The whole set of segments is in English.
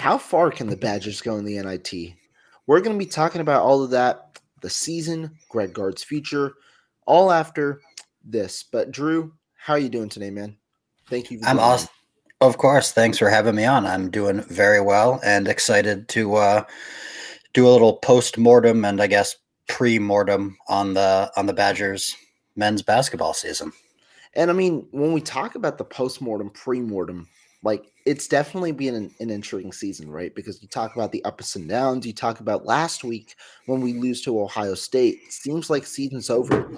how far can the Badgers go in the NIT? We're going to be talking about all of that, the season, Greg Gard's future, all after this. But Drew, how are you doing today, man? Thank you. I'm awesome. Of course. Thanks for having me on. I'm doing very well and excited to uh, do a little post mortem and I guess pre mortem on the on the Badgers men's basketball season. And I mean, when we talk about the post mortem, pre mortem, like it's definitely been an, an, intriguing season, right? Because you talk about the ups and downs. You talk about last week when we lose to Ohio State. It seems like season's over.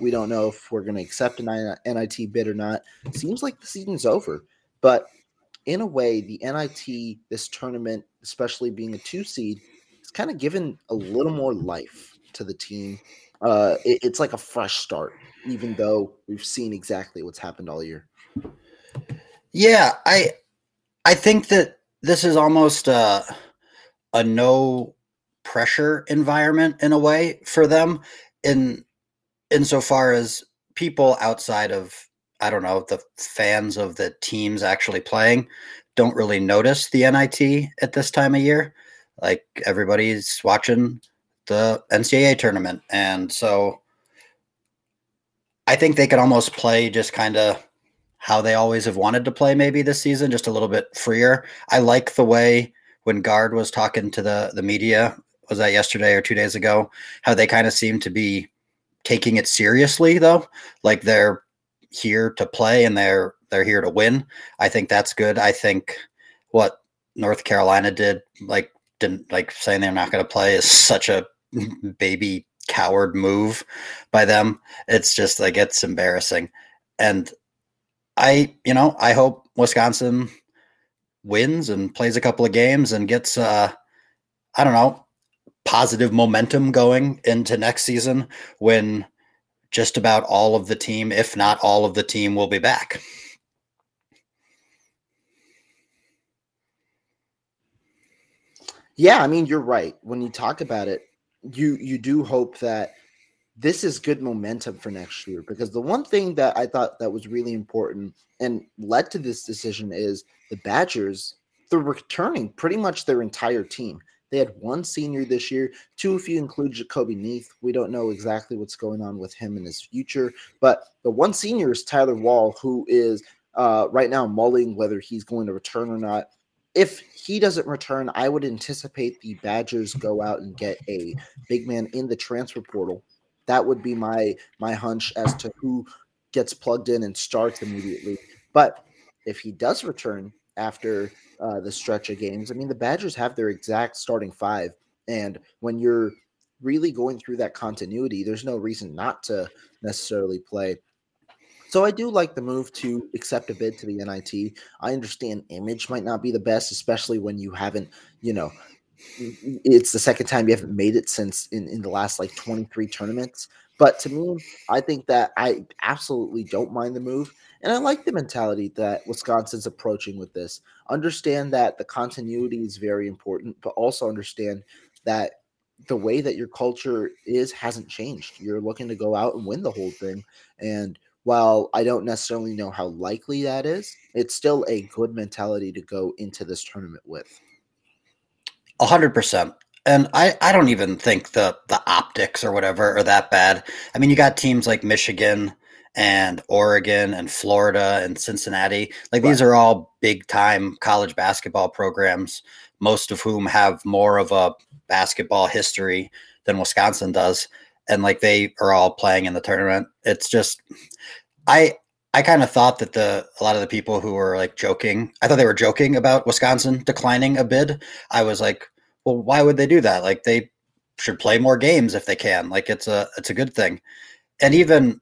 We don't know if we're going to accept an NIT bid or not. Seems like the season's over. But in a way, the NIT, this tournament, especially being a two seed, it's kind of given a little more life to the team. Uh, it, it's like a fresh start, even though we've seen exactly what's happened all year. Yeah, I I think that this is almost a, a no pressure environment in a way for them in insofar as people outside of I don't know the fans of the teams actually playing don't really notice the NIT at this time of year. Like everybody's watching the NCAA tournament, and so I think they could almost play just kind of how they always have wanted to play maybe this season, just a little bit freer. I like the way when Gard was talking to the the media, was that yesterday or two days ago, how they kind of seem to be taking it seriously though. Like they're here to play and they're they're here to win. I think that's good. I think what North Carolina did, like didn't like saying they're not going to play is such a baby coward move by them. It's just like it's embarrassing. And I, you know, I hope Wisconsin wins and plays a couple of games and gets, uh, I don't know, positive momentum going into next season when just about all of the team, if not all of the team, will be back. Yeah, I mean you're right. When you talk about it, you you do hope that this is good momentum for next year because the one thing that I thought that was really important and led to this decision is the Badgers, they're returning pretty much their entire team. They had one senior this year, two if you include Jahcobi Neath. We don't know exactly what's going on with him in his future, but the one senior is Tyler Wahl, who is uh, right now mulling whether he's going to return or not. If he doesn't return, I would anticipate the Badgers go out and get a big man in the transfer portal that would be my my hunch as to who gets plugged in and starts immediately. But if he does return after uh, the stretch of games, I mean, the Badgers have their exact starting five, and when you're really going through that continuity, there's no reason not to necessarily play. So I do like the move to accept a bid to the NIT. I understand image might not be the best, especially when you haven't, you know, it's the second time you haven't made it since in, in the last like 23 tournaments. But to me, I think that I absolutely don't mind the move. And I like the mentality that Wisconsin's approaching with this. Understand that the continuity is very important, but also understand that the way that your culture is hasn't changed. You're looking to go out and win the whole thing. And while I don't necessarily know how likely that is, it's still a good mentality to go into this tournament with hundred percent. And I, I don't even think the the optics or whatever are that bad. I mean, you got teams like Michigan and Oregon and Florida and Cincinnati. Like right. these are all big time college basketball programs, most of whom have more of a basketball history than Wisconsin does. And like they are all playing in the tournament. It's just I I kind of thought that the a lot of the people who were like joking, I thought they were joking about Wisconsin declining a bid. I was like, well, why would they do that? Like they should play more games if they can. Like it's a it's a good thing. And even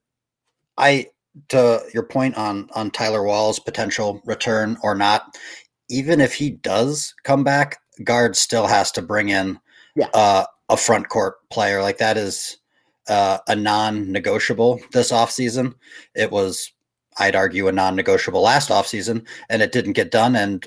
I to your point on on Tyler Wahl's potential return or not, even if he does come back, Gard still has to bring in yeah. uh, a front court player. Like that is uh, a non-negotiable this offseason. It was I'd argue a non-negotiable last offseason and it didn't get done and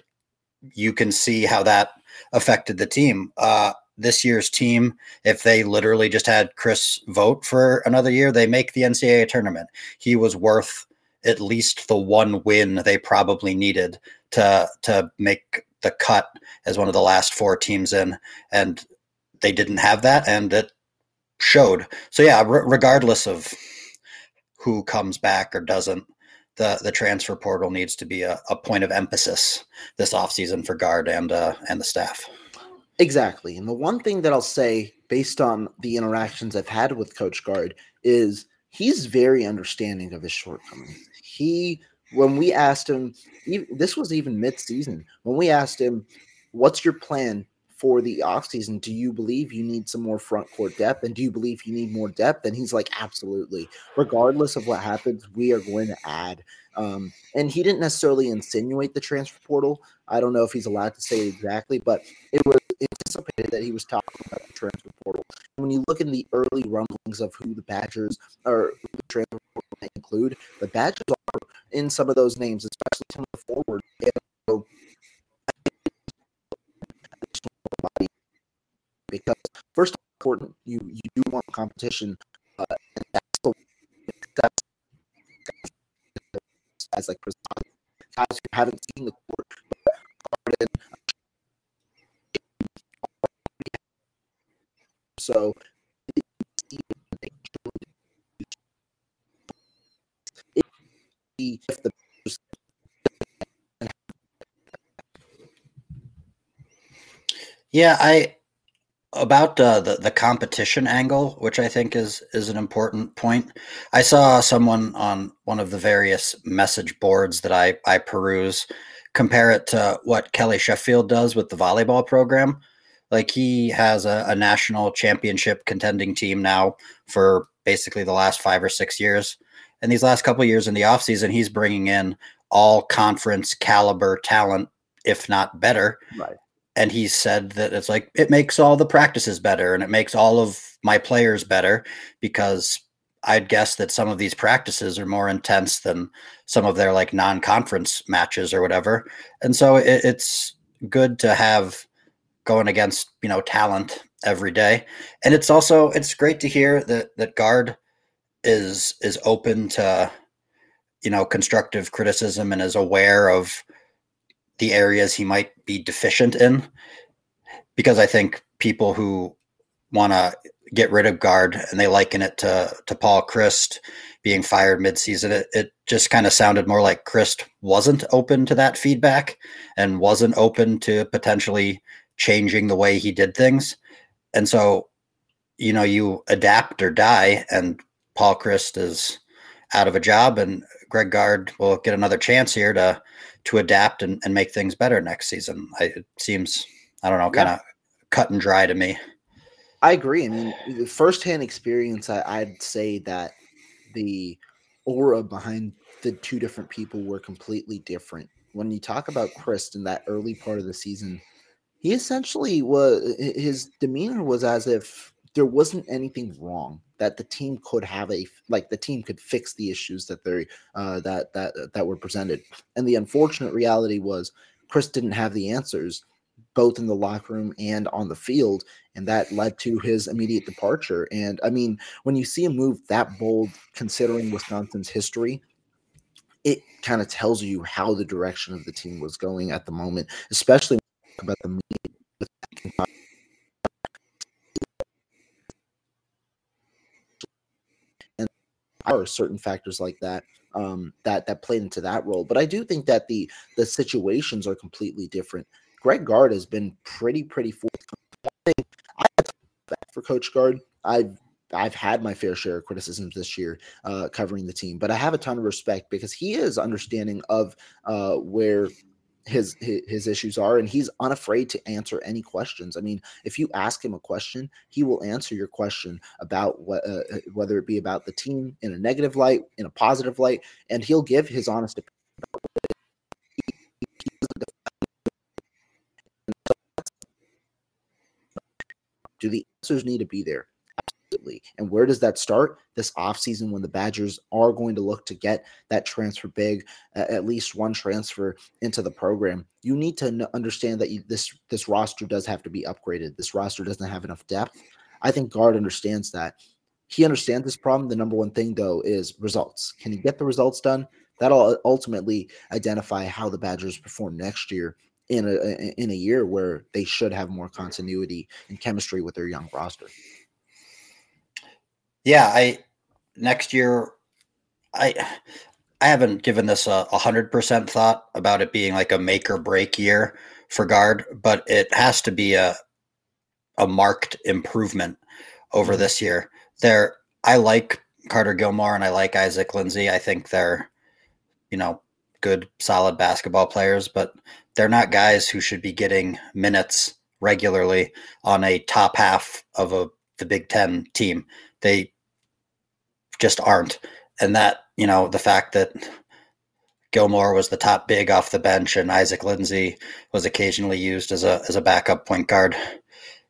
you can see how that affected the team. Uh, this year's team, if they literally just had Chris Vogt for another year, they make the NCAA tournament. He was worth at least the one win they probably needed to to make the cut as one of the last four teams in, and they didn't have that, and it showed. So yeah, r- regardless of who comes back or doesn't, the the transfer portal needs to be a, a point of emphasis this offseason for Gard and uh, and the staff. Exactly. And the one thing that I'll say based on the interactions I've had with Coach Gard is he's very understanding of his shortcomings. He when we asked him this was even mid-season when we asked him what's your plan for the offseason, do you believe you need some more front court depth? And do you believe you need more depth? And he's like, absolutely. Regardless of what happens, we are going to add. Um, and he didn't necessarily insinuate the transfer portal. I don't know if he's allowed to say exactly, but it was anticipated that he was talking about the transfer portal. When you look in the early rumblings of who the Badgers or the transfer portal include, the Badgers are in some of those names, especially some of the forward. And so because first important you you do want competition uh, and that's the that's as like guys who haven't seen the court but so if the yeah i about uh, the the competition angle, which I think is is an important point. I saw someone on one of the various message boards that I I peruse compare it to what Kelly Sheffield does with the volleyball program. Like he has a, a national championship contending team now for basically the last five or six years. And these last couple years in the offseason, he's bringing in all conference caliber talent, if not better. Right and he said that it's like it makes all the practices better and it makes all of my players better because I'd guess that some of these practices are more intense than some of their like non-conference matches or whatever. And so it, it's good to have going against, you know, talent every day. And it's also it's great to hear that that guard is is open to you know constructive criticism and is aware of the areas he might be deficient in because I think people who want to get rid of Gard and they liken it to to Paul Chryst being fired midseason. It, it just kind of sounded more like Chryst wasn't open to that feedback and wasn't open to potentially changing the way he did things. And so, you know, you adapt or die, and Paul Chryst is out of a job, and Greg Gard will get another chance here to to adapt and, and make things better next season. I, it seems, I don't know, kind of yeah. cut and dry to me. I agree. I mean, the firsthand experience, I, I'd say that the aura behind the two different people were completely different. When you talk about Chryst in that early part of the season, he essentially was his demeanor was as if there wasn't anything wrong that the team could have a like the team could fix the issues that they uh, that that that were presented. And the unfortunate reality was Chryst didn't have the answers both in the locker room and on the field and that led to his immediate departure and i mean when you see a move that bold considering wisconsin's history it kind of tells you how the direction of the team was going at the moment especially about the are certain factors like that um, that that played into that role. But I do think that the the situations are completely different. Greg Gard has been pretty pretty forthcoming. I for Coach Gard. I've I've had my fair share of criticisms this year uh, covering the team, but I have a ton of respect because he is understanding of uh, where his, his issues are and he's unafraid to answer any questions. I mean if you ask him a question he will answer your question about what uh, uh whether it be about the team in a negative light in a positive light and he'll give his honest opinion. Do the answers need to be there Absolutely. And where does that start? This offseason when the Badgers are going to look to get that transfer big, at least one transfer into the program. You need to understand that you, this this roster does have to be upgraded. This roster doesn't have enough depth. I think Gard understands that. He understands this problem. The number one thing though is results. Can he get the results done? That'll ultimately identify how the Badgers perform next year in a in a year where they should have more continuity and chemistry with their young roster. Yeah, I next year I I haven't given this a hundred percent thought about it being like a make or break year for Gard, but it has to be a a marked improvement over mm-hmm. this year. There I like Carter Gilmore and I like Isaac Lindsey. I think they're, you know, good, solid basketball players, but they're not guys who should be getting minutes regularly on a top half of a the Big Ten team. They just aren't. And that, you know, the fact that Gilmore was the top big off the bench and Isaac Lindsey was occasionally used as a as a backup point guard.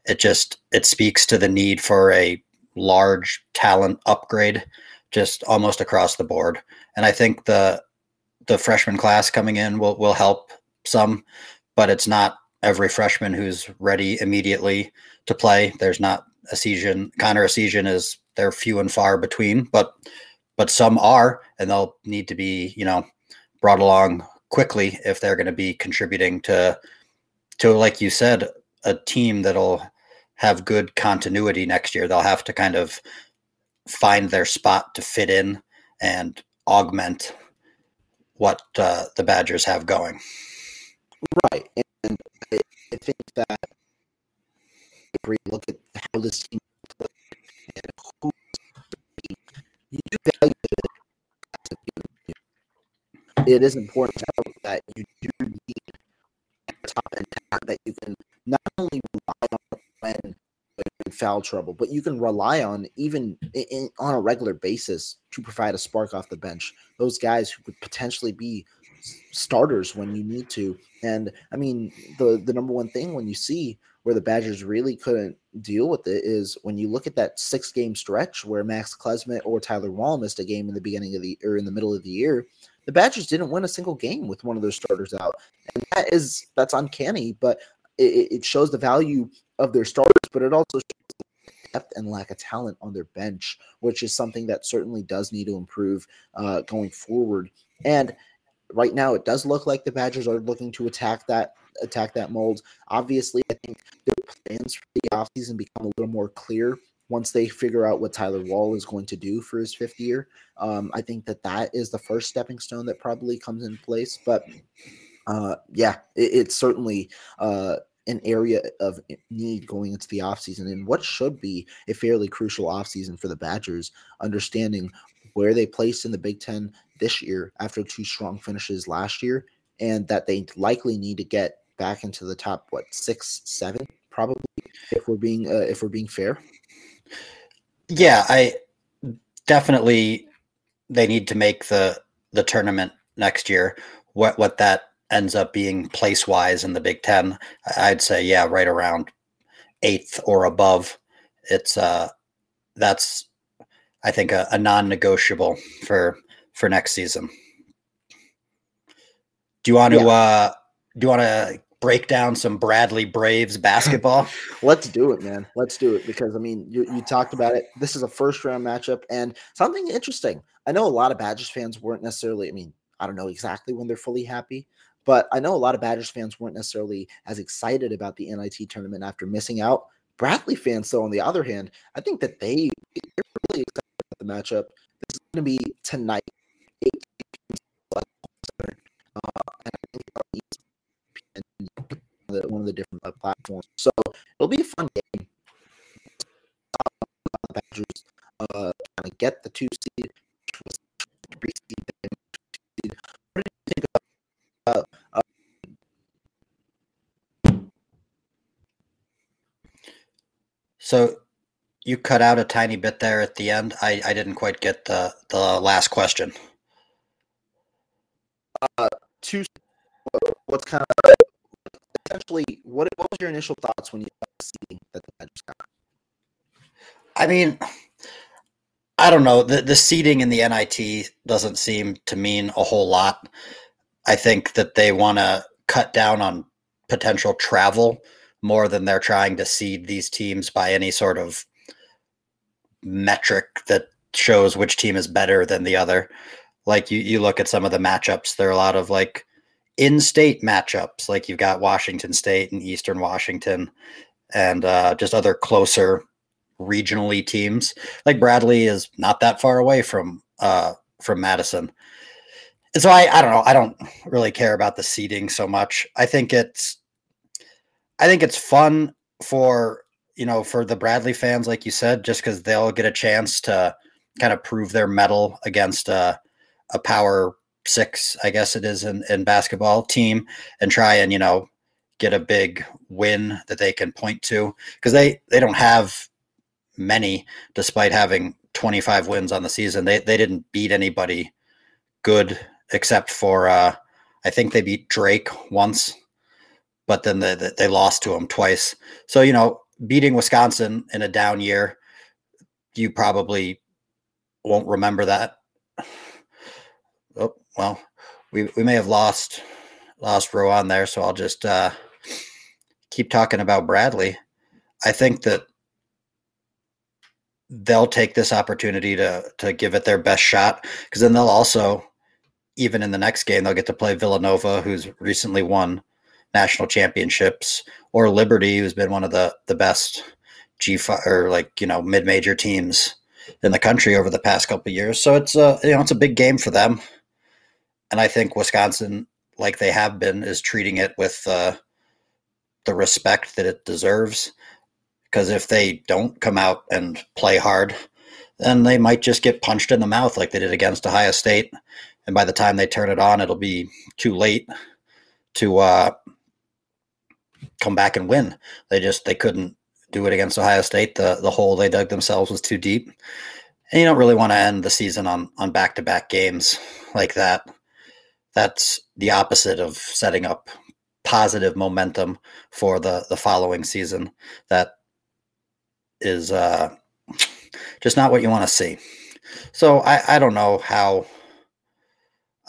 It just it speaks to the need for a large talent upgrade just almost across the board. And I think the the freshman class coming in will will help some, but it's not every freshman who's ready immediately to play. There's not Essegian Connor Essegian is they're few and far between, but but some are, and they'll need to be you know brought along quickly if they're going to be contributing to to like you said a team that'll have good continuity next year. They'll have to kind of find their spot to fit in and augment what uh, the Badgers have going. Right, and I, I think that if we look at team and who you do value it. It is important to know that you do need top end talent that you can not only rely on when in foul trouble, but you can rely on even in, on a regular basis to provide a spark off the bench. Those guys who could potentially be starters when you need to. And I mean, the the number one thing when you see where the Badgers really couldn't deal with it is when you look at that six game stretch where Max Klesmit or Tyler Wahl missed a game in the beginning of the or in the middle of the year. The Badgers didn't win a single game with one of their starters out, and that is that's uncanny. But it, it shows the value of their starters, but it also shows depth and lack of talent on their bench, which is something that certainly does need to improve uh, going forward. And right now, it does look like the Badgers are looking to attack that attack that mold. Obviously, I think their plans for the offseason become a little more clear once they figure out what Tyler Wahl is going to do for his fifth year. Um, I think that that is the first stepping stone that probably comes in place. But uh, yeah, it, it's certainly uh, an area of need going into the offseason and what should be a fairly crucial offseason for the Badgers, understanding where they placed in the Big Ten this year after two strong finishes last year, and that they likely need to get back into the top what six, seven, probably if we're being uh, if we're being fair. Yeah, I definitely they need to make the the tournament next year. What what that ends up being place wise in the Big Ten, I'd say yeah, right around eighth or above. It's uh that's I think a, a non-negotiable for for next season. Do you want to yeah. uh do you want to break down some Bradley Braves basketball? Let's do it, man. Let's do it because I mean, you, you talked about it. This is a first round matchup and something interesting. I know a lot of Badgers fans weren't necessarily, I mean, I don't know exactly when they're fully happy, but I know a lot of Badgers fans weren't necessarily as excited about the NIT tournament after missing out. Bradley fans, though, on the other hand, I think that they, they're really excited about the matchup. This is going to be tonight. Uh, one of the different uh, platforms. So it'll be a fun game. Badgers uh, kind of get the two seed. What you think uh, uh, so you cut out a tiny bit there at the end. I, I didn't quite get the, the last question. Uh, two, what's kind of essentially what, what was your initial thoughts when you see that the Badgers got? I mean, I don't know. The the seating in the NIT doesn't seem to mean a whole lot. I think that they want to cut down on potential travel more than they're trying to seed these teams by any sort of metric that shows which team is better than the other. Like you, you look at some of the matchups, there are a lot of like in-state matchups, like you've got Washington State and Eastern Washington, and uh, just other closer regionally teams. Like Bradley is not that far away from uh, from Madison. And so I, I don't know. I don't really care about the seating so much. I think it's I think it's fun for you know for the Bradley fans, like you said, just because they'll get a chance to kind of prove their mettle against a, a power six, I guess it is in, in basketball team, and try and you know get a big win that they can point to because they they don't have many, despite having 25 wins on the season. They they didn't beat anybody good except for uh, I think they beat Drake once, but then they, they lost to him twice. So you know, beating Wisconsin in a down year, you probably won't remember that. Oh well, we we may have lost lost Rohan there, so I'll just uh, keep talking about Bradley. I think that they'll take this opportunity to to give it their best shot because then they'll also even in the next game they'll get to play Villanova who's recently won national championships or Liberty who's been one of the the best G5 or like you know mid-major teams in the country over the past couple years. So it's a you know it's a big game for them. And I think Wisconsin like they have been is treating it with uh, the respect that it deserves. Because if they don't come out and play hard, then they might just get punched in the mouth like they did against Ohio State. And by the time they turn it on, it'll be too late to uh, come back and win. They just they couldn't do it against Ohio State. The the hole they dug themselves was too deep. And you don't really want to end the season on on back to back games like that. That's the opposite of setting up positive momentum for the the following season. That is uh, just not what you want to see. So I, I don't know how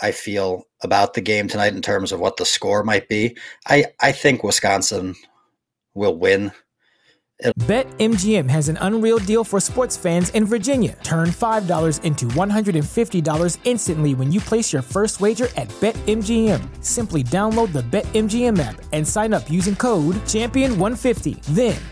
I feel about the game tonight in terms of what the score might be. I, I think Wisconsin will win BetMGM has an unreal deal for sports fans in Virginia. Turn $5 into $150 instantly when you place your first wager at BetMGM. Simply download the BetMGM app and sign up using code Champion150. Then,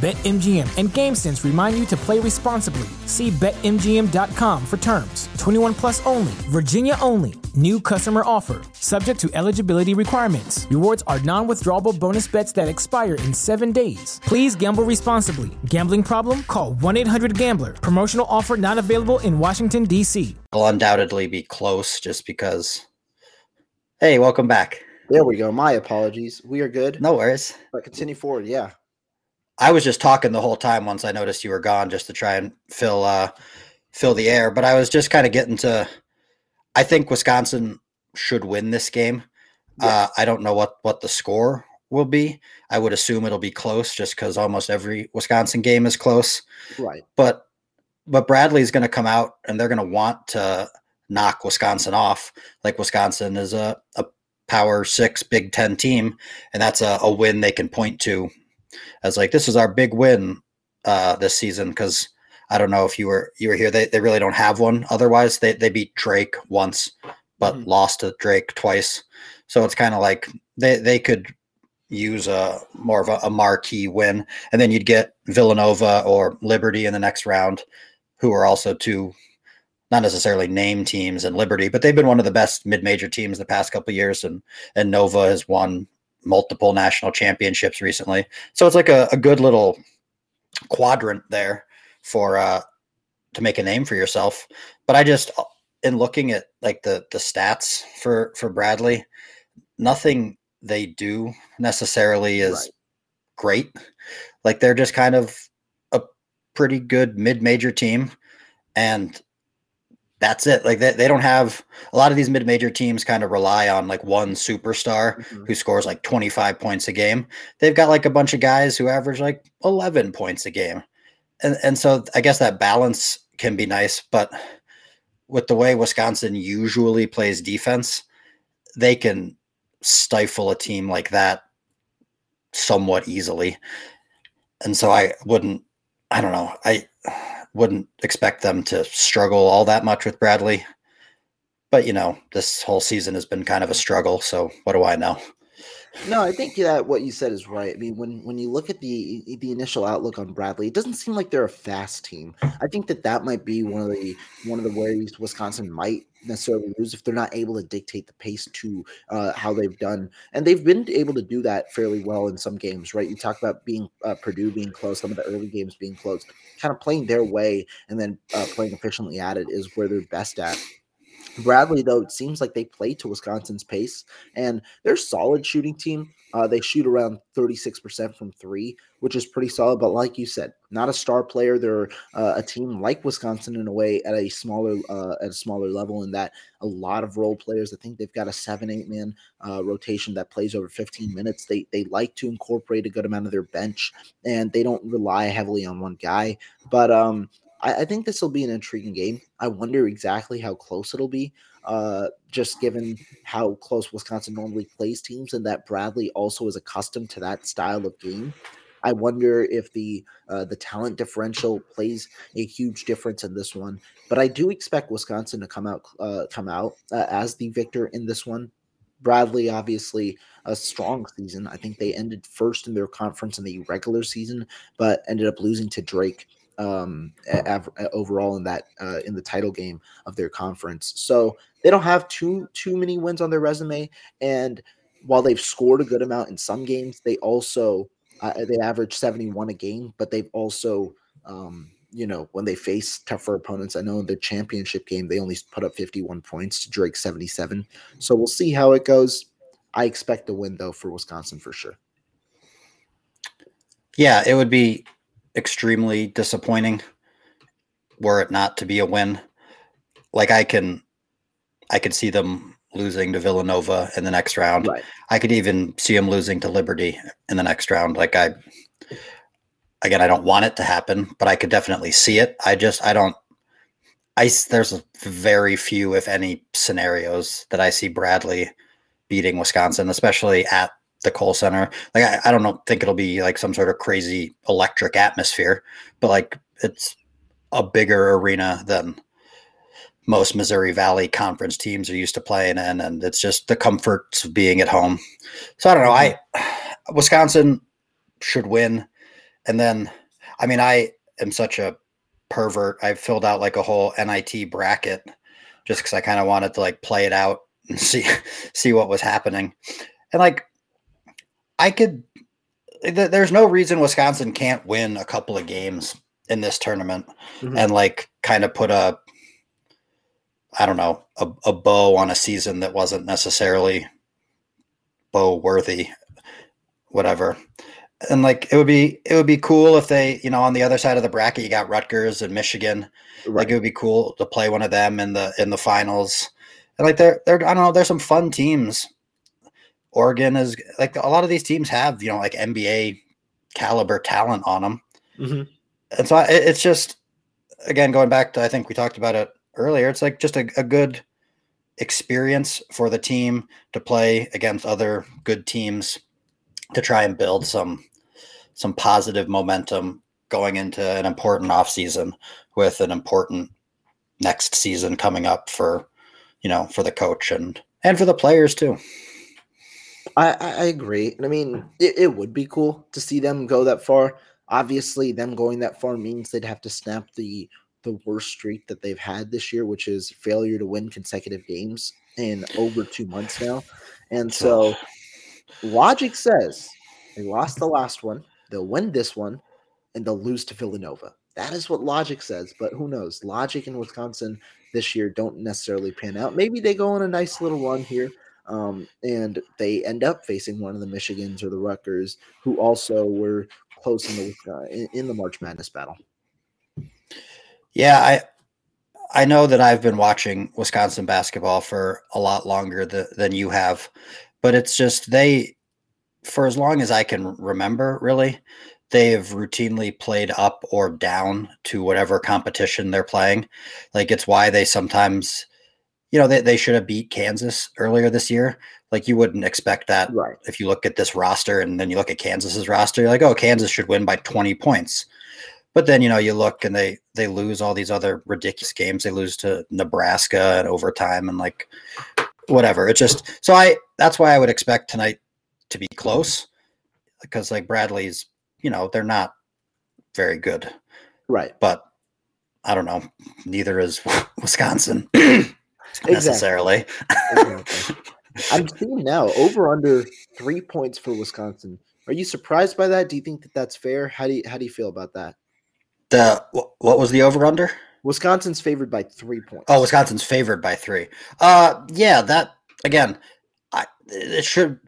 BetMGM and GameSense remind you to play responsibly. See BetMGM.com for terms. 21 plus only, Virginia only. New customer offer, subject to eligibility requirements. Rewards are non withdrawable bonus bets that expire in seven days. Please gamble responsibly. Gambling problem? Call 1 800 Gambler. Promotional offer not available in Washington, D.C. Will undoubtedly be close just because. Hey, welcome back. There we go. My apologies. We are good. No worries. But continue forward. Yeah. I was just talking the whole time once I noticed you were gone just to try and fill uh fill the air, but I was just kind of getting to I think Wisconsin should win this game. Uh, I don't know what what the score will be. I would assume it'll be close just cuz almost every Wisconsin game is close. Right. But but Bradley's going to come out and they're going to want to knock Wisconsin off. Like Wisconsin is a, a power six Big Ten team, and that's a, a win they can point to as like this is our big win uh, this season because I don't know if you were you were here. They they really don't have one. Otherwise, they they beat Drake once, but mm-hmm. lost to Drake twice. So it's kind of like they they could use a more of a, a, marquee win, and then you'd get Villanova or Liberty in the next round, who are also two not necessarily name teams and Liberty, but they've been one of the best mid-major teams the past couple years, and and Nova has won multiple national championships recently. So it's like a, a good little quadrant there for uh to make a name for yourself. But I just in looking at like the the stats for for Bradley, nothing they do necessarily is right. great. Like they're just kind of a pretty good mid-major team and that's it. Like they, they don't have a lot of these mid-major teams kind of rely on like one superstar mm-hmm. who scores like 25 points a game. They've got like a bunch of guys who average like 11 points a game. And and so I guess that balance can be nice, but with the way Wisconsin usually plays defense, they can stifle a team like that somewhat easily. And so I wouldn't I don't know. I wouldn't expect them to struggle all that much with Bradley. But you know, this whole season has been kind of a struggle. So what do I know? No, I think that what you said is right. I mean, when when you look at the the initial outlook on Bradley, it doesn't seem like they're a fast team. I think that that might be one of the one of the ways Wisconsin might necessarily lose if they're not able to dictate the pace to uh, how they've done, and they've been able to do that fairly well in some games. Right? You talk about being uh, Purdue being close, some of the early games being close, kind of playing their way, and then uh, playing efficiently at it is where they're best at. Bradley, though, it seems like they play to Wisconsin's pace, and they're solid shooting team. Uh, they shoot around 36% from three, which is pretty solid. But like you said, not a star player. They're uh, a team like Wisconsin in a way at a smaller uh, at a smaller level. In that a lot of role players. I think they've got a seven eight man uh, rotation that plays over 15 minutes. They they like to incorporate a good amount of their bench, and they don't rely heavily on one guy. But um, I, I think this will be an intriguing game. I wonder exactly how close it'll be, uh, just given how close Wisconsin normally plays teams, and that Bradley also is accustomed to that style of game. I wonder if the uh, the talent differential plays a huge difference in this one. But I do expect Wisconsin to come out uh, come out uh, as the victor in this one. Bradley, obviously, a strong season. I think they ended first in their conference in the regular season, but ended up losing to Drake um, av- overall in that uh, in the title game of their conference. So they don't have too too many wins on their resume, and while they've scored a good amount in some games, they also uh, they average 71 a game, but they've also um, you know when they face tougher opponents. I know in their championship game they only put up 51 points to Drake 77. So we'll see how it goes. I expect a win though for Wisconsin for sure. Yeah, it would be extremely disappointing were it not to be a win. Like I can I could see them losing to Villanova in the next round. Right. I could even see them losing to Liberty in the next round. Like I again, I don't want it to happen, but I could definitely see it. I just I don't I there's very few if any scenarios that I see Bradley beating Wisconsin, especially at the Kohl Center. Like I, I don't know, think it'll be like some sort of crazy electric atmosphere, but like it's a bigger arena than most Missouri Valley Conference teams are used to playing in, and it's just the comforts of being at home. So I don't know. I mm-hmm. Wisconsin should win, and then I mean I am such a pervert. I filled out like a whole NIT bracket just because I kind of wanted to like play it out and see see what was happening, and like I could. There's no reason Wisconsin can't win a couple of games in this tournament mm-hmm. and like kind of put a, I don't know, a, a bow on a season that wasn't necessarily bow worthy, whatever. And like it would be it would be cool if they you know on the other side of the bracket you got Rutgers and Michigan right. like it would be cool to play one of them in the in the finals and like they're they're I don't know there's some fun teams Oregon is like a lot of these teams have, you know, like NBA caliber talent on them. Mm-hmm. And so it's just, again, going back to, I think we talked about it earlier, it's like just a, a good experience for the team to play against other good teams to try and build some some positive momentum going into an important offseason with an important next season coming up for you know for the coach and and for the players too I, I agree. I mean, it, it would be cool to see them go that far. Obviously, them going that far means they'd have to snap the the worst streak that they've had this year, which is failure to win consecutive games in over two months now. And so, logic says they lost the last one, they'll win this one, and they'll lose to Villanova. That is what logic says, but who knows? Logic in Wisconsin this year don't necessarily pan out. Maybe they go on a nice little run here um, and they end up facing one of the Michigans or the Rutgers, who also were close in the uh, in, in the March Madness battle. Yeah, I I know that I've been watching Wisconsin basketball for a lot longer th- than you have, but it's just they, for as long as I can remember, really, they have routinely played up or down to whatever competition they're playing. Like it's why they sometimes, you know, they, they should have beat Kansas earlier this year. Like you wouldn't expect that Right. if you look at this roster and then you look at Kansas's roster, you're like, oh, Kansas should win by 20 points. But then you know you look and they they lose all these other ridiculous games. They lose to Nebraska and overtime and like whatever. It just so I that's why I would expect tonight to be close because like Bradley's you know they're not very good, Right. but I don't know. Neither is Wisconsin Exactly. necessarily. Exactly. I'm seeing now over under three points for Wisconsin. Are you surprised by that? Do you think that that's fair? How do you how do you feel about that? The what was the over under? Wisconsin's favored by three points. Oh, Wisconsin's favored by three. Uh, yeah, that again, I it should.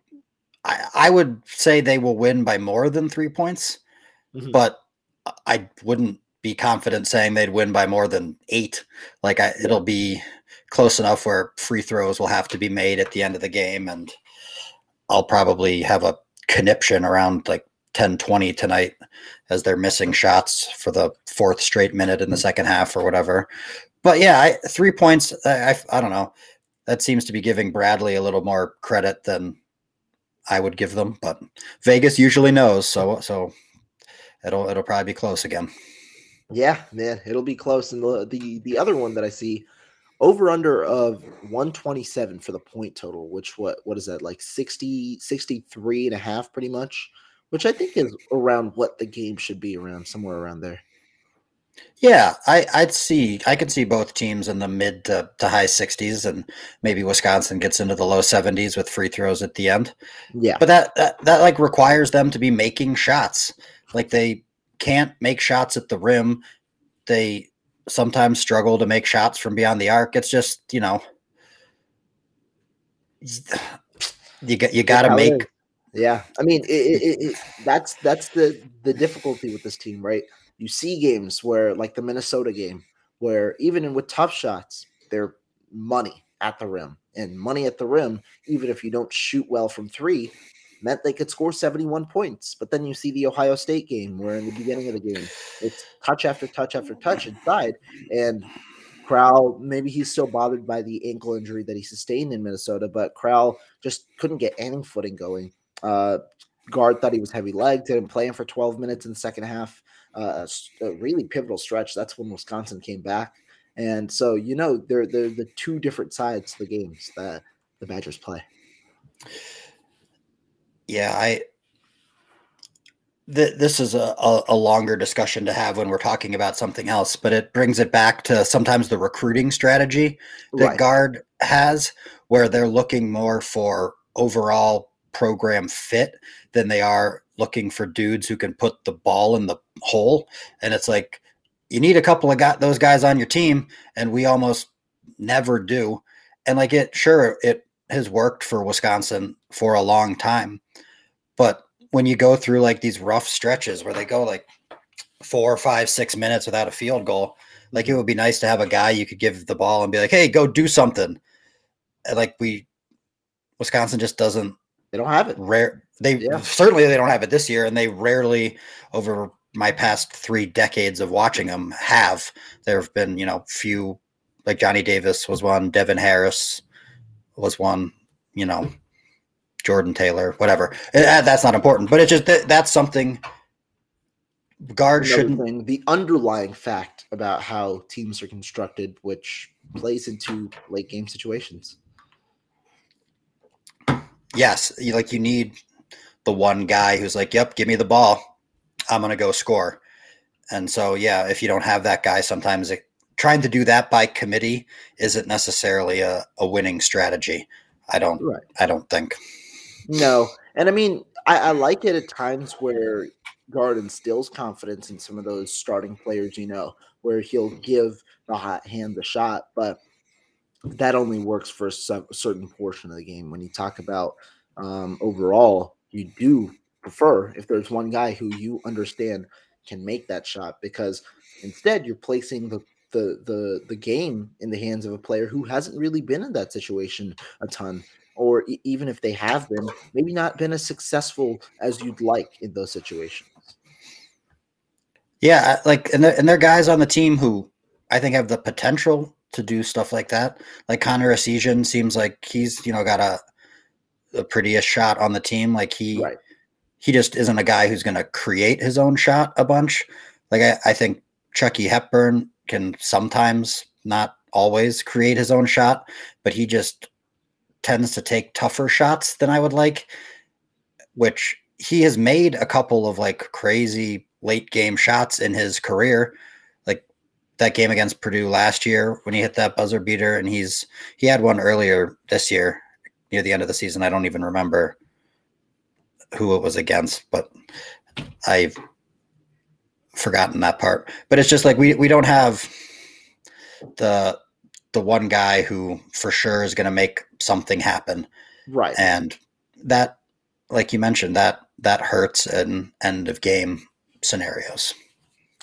I I would say they will win by more than three points, Mhm. but I wouldn't be confident saying they'd win by more than eight. Like I, it'll be close enough where free throws will have to be made at the end of the game, and I'll probably have a conniption around like 10 20 tonight as they're missing shots for the fourth straight minute in the hmm. second half or whatever. But yeah, I, three points. I, I I don't know. That seems to be giving Bradley a little more credit than I would give them. But Vegas usually knows, so so it'll it'll probably be close again. Yeah, man, it'll be close. And the the, the other one that I see over under of 127 for the point total, which what what is that like 60 63 and a half pretty much, which I think is around what the game should be around somewhere around there. Yeah, I, I'd see. I could see both teams in the mid to, to high 60s, and maybe Wisconsin gets into the low 70s with free throws at the end. Yeah. But that, that that like requires them to be making shots. Like they can't make shots at the rim. They sometimes struggle to make shots from beyond the arc. It's just you know, you got you got to make. Yeah, I mean, it, it, it, that's that's the the difficulty with this team, right? You see games where, like the Minnesota game, where even with tough shots, they're money at the rim, and money at the rim, even if you don't shoot well from three, meant they could score seventy one points. But then you see the Ohio State game, where in the beginning of the game, it's touch after touch after touch inside, and Crowl, maybe he's still bothered by the ankle injury that he sustained in Minnesota, but Crowl just couldn't get any footing going. Uh, Gard thought he was heavy legged, didn't play him for 12 minutes in the second half. Uh, a really pivotal stretch. That's when Wisconsin came back. And so, you know, they're, they're the two different sides to the games that the Badgers play. Yeah i th- this is a, a, a longer discussion to have when we're talking about something else but it brings it back to sometimes the recruiting strategy that Right. Gard has where they're looking more for overall program fit than they are looking for dudes who can put the ball in the hole and it's like you need a couple of got those guys on your team and we almost never do and like it sure it has worked for Wisconsin for a long time but when you go through like these rough stretches where they go like four, five, six minutes without a field goal, like it would be nice to have a guy you could give the ball and be like, "Hey, go do something." And, like we, Wisconsin just doesn't They don't have it. rare. They Yeah. certainly they don't have it this year, and they rarely over my past three decades of watching them have. There have been you know few like Johnny Davis was one, Devin Harris was one, you know, Jordan Taylor, whatever. Uh, That's not important, but it's just that, that's something Gard Another shouldn't. thing, the underlying fact about how teams are constructed, which plays into late game situations. Yes, you, like you need the one guy who's like, "Yep, give me the ball, I'm gonna go score." And so, yeah, if you don't have that guy, sometimes it, trying to do that by committee isn't necessarily a, a winning strategy. I don't. Right. I don't think. No, and I mean, I, I like it at times where Gard instills confidence in some of those starting players. You know, where he'll give the hot hand the shot, but that only works for a cer- certain portion of the game. When you talk about um, overall, you do prefer if there's one guy who you understand can make that shot because instead you're placing the the the the game in the hands of a player who hasn't really been in that situation a ton or e- even if they have been maybe not been as successful as you'd like in those situations Yeah, like and there, and there are guys on the team who I think have the potential to do stuff like that. Like Connor Essegian seems like he's you know got a the prettiest shot on the team. Like he right he just isn't a guy who's going to create his own shot a bunch. Like I, I think Chucky Hepburn can sometimes not always create his own shot, but he just tends to take tougher shots than I would like, which he has made a couple of like crazy late game shots in his career. Like that game against Purdue last year when he hit that buzzer beater and he's he had one earlier this year near the end of the season. I don't even remember who it was against, but I've forgotten that part. But it's just like we we don't have the the one guy who for sure is going to make something happen, right and that, like you mentioned, that that hurts in end of game scenarios.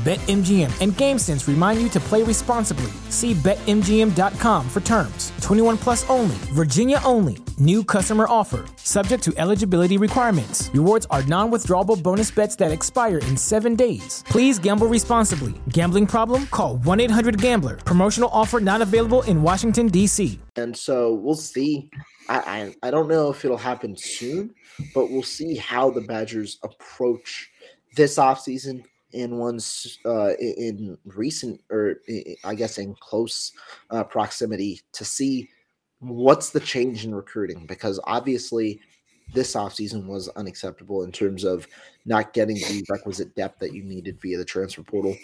BetMGM and GameSense remind you to play responsibly. See BetMGM.com for terms. 21 plus only, Virginia only. New customer offer, subject to eligibility requirements. Rewards are non withdrawable bonus bets that expire in seven days. Please gamble responsibly. Gambling problem? Call 1 800 Gambler. Promotional offer not available in Washington, D.C. and so we'll see. I, I I don't know if it'll happen soon, but we'll see how the Badgers approach this offseason in one's uh, in- recent or i- guess in close uh, proximity to see what's the change in recruiting because obviously this offseason was unacceptable in terms of not getting the requisite depth that you needed via the transfer portal.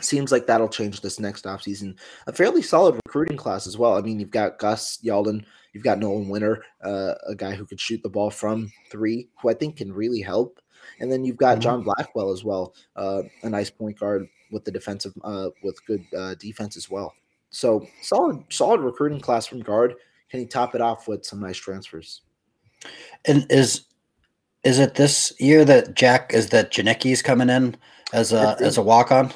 Seems like that'll change this next offseason. A fairly solid recruiting class as well. I mean, you've got Gus Yalden, you've got Nolan Winter, uh, a guy who could shoot the ball from three, who I think can really help. And then you've got. John Blackwell as well, uh, a nice point guard with the defensive, uh, with good uh, defense as well. So solid, solid recruiting class from guard. Can he top it off with some nice transfers? And is is it this year that Jack is that Janicki's coming in as a think- as a walk on,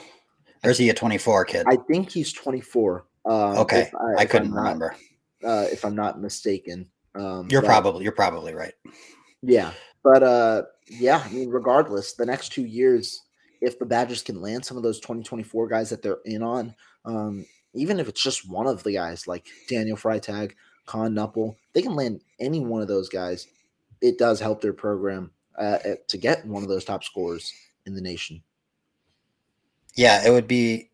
or is he a twenty four kid? I think he's 24. Um, okay, I, I'm couldn't not- remember. uh, if I'm not mistaken. Um, You're but- probably you're probably right. Yeah, but uh, yeah, I mean, regardless, the next two years, if the Badgers can land some of those 2024 guys that they're in on, um, even if it's just one of the guys like Daniel Freitag, Kon Knueppel, they can land any one of those guys. It does help their program uh, uh, to get one of those top scorers in the nation. Yeah, it would be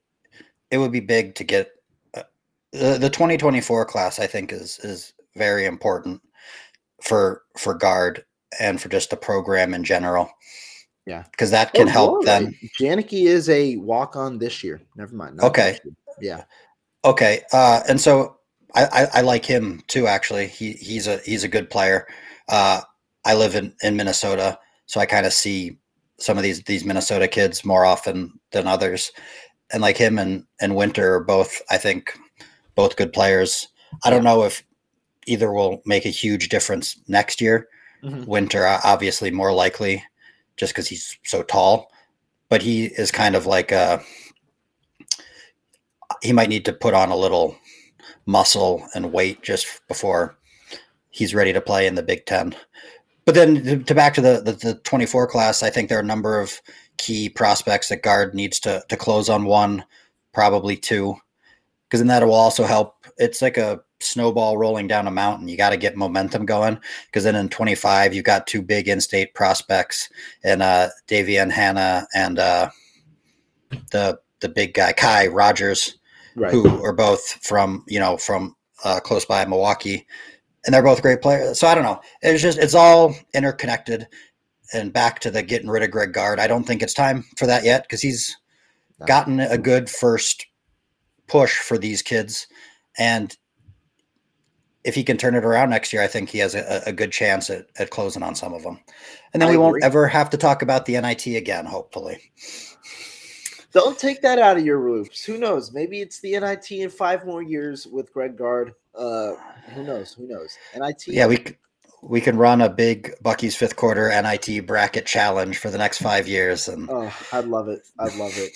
it would be big to get uh, the the 2024 class. I think is is very important for for Gard and for just the program in general. Yeah. because that can Oh, help them. right. Janicki is a walk on this year. Never mind. Okay. Yeah. Okay, uh, and so I, I, I like him too. Actually, he he's a he's a good player. Uh, I live in, in Minnesota, so I kind of see some of these these Minnesota kids more often than others, and like him and and Winter are both I think both good players. I don't know if either will make a huge difference next year. Mhm. Winter uh, obviously more likely, just because he's so tall, but he is kind of like a he might need to put on a little muscle and weight just before he's ready to play in the Big Ten. But then to, to back to the, the the 24 class, I think there are a number of key prospects that Gard needs to to close on one, probably two, because then that will also help. It's like a snowball rolling down a mountain. You got to get momentum going because then in 25 you've got two big in-state prospects and uh Davion Hannah and uh the the big guy Kai Rogers Right. who are both from you know from uh, close by Milwaukee, and they're both great players. So I don't know. It's just it's all interconnected. And back to the getting rid of Greg Gard. I don't think it's time for that yet because he's gotten a good first push for these kids, and if he can turn it around next year, I think he has a, a good chance at, at closing on some of them. And then I we agree. won't ever have to talk about the NIT again, hopefully. Don't take that out of your loops. Who knows? Maybe it's the NIT in five more years with Greg Gard. Uh, who knows? Who knows? NIT. Yeah, we we can run a big Bucky's fifth quarter NIT bracket challenge for the next five years. And oh, I'd love it. I'd love it.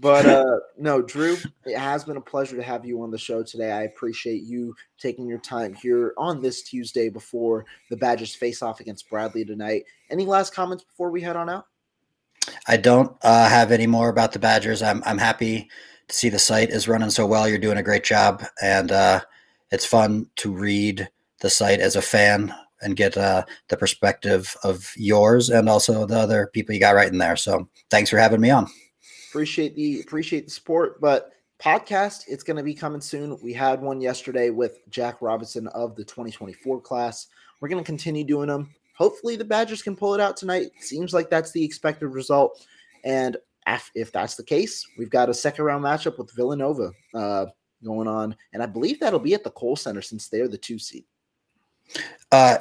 But uh, no, Drew, it has been a pleasure to have you on the show today. I appreciate you taking your time here on this Tuesday before the Badgers face off against Bradley tonight. Any last comments before we head on out? I don't uh, have any more about the Badgers. I'm I'm happy to see the site is running so well. You're doing a great job, and uh, it's fun to read the site as a fan and get uh, the perspective of yours and also the other people you got right in there. So thanks for having me on. Appreciate the appreciate the support, but podcast it's going to be coming soon. We had one yesterday with Jack Robinson of the 2024 class. We're going to continue doing them hopefully the Badgers can pull it out tonight. Seems like that's the expected result. And if that's the case, we've got a second round matchup with Villanova uh, going on. And I believe that'll be at the Kohl Center since they're the two seed. Uh,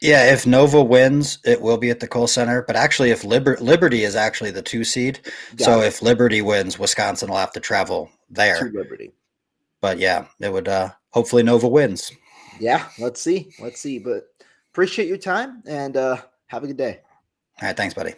yeah, if Nova wins, it will be at the Kohl Center. But actually, if Liber- Liberty is actually the two seed, Got so it. if Liberty wins, Wisconsin will have to travel there. To Liberty. But yeah, it would. Uh, hopefully, Nova wins. Yeah, let's see. Let's see. But Appreciate your time and uh, have a good day. All right. Thanks, buddy.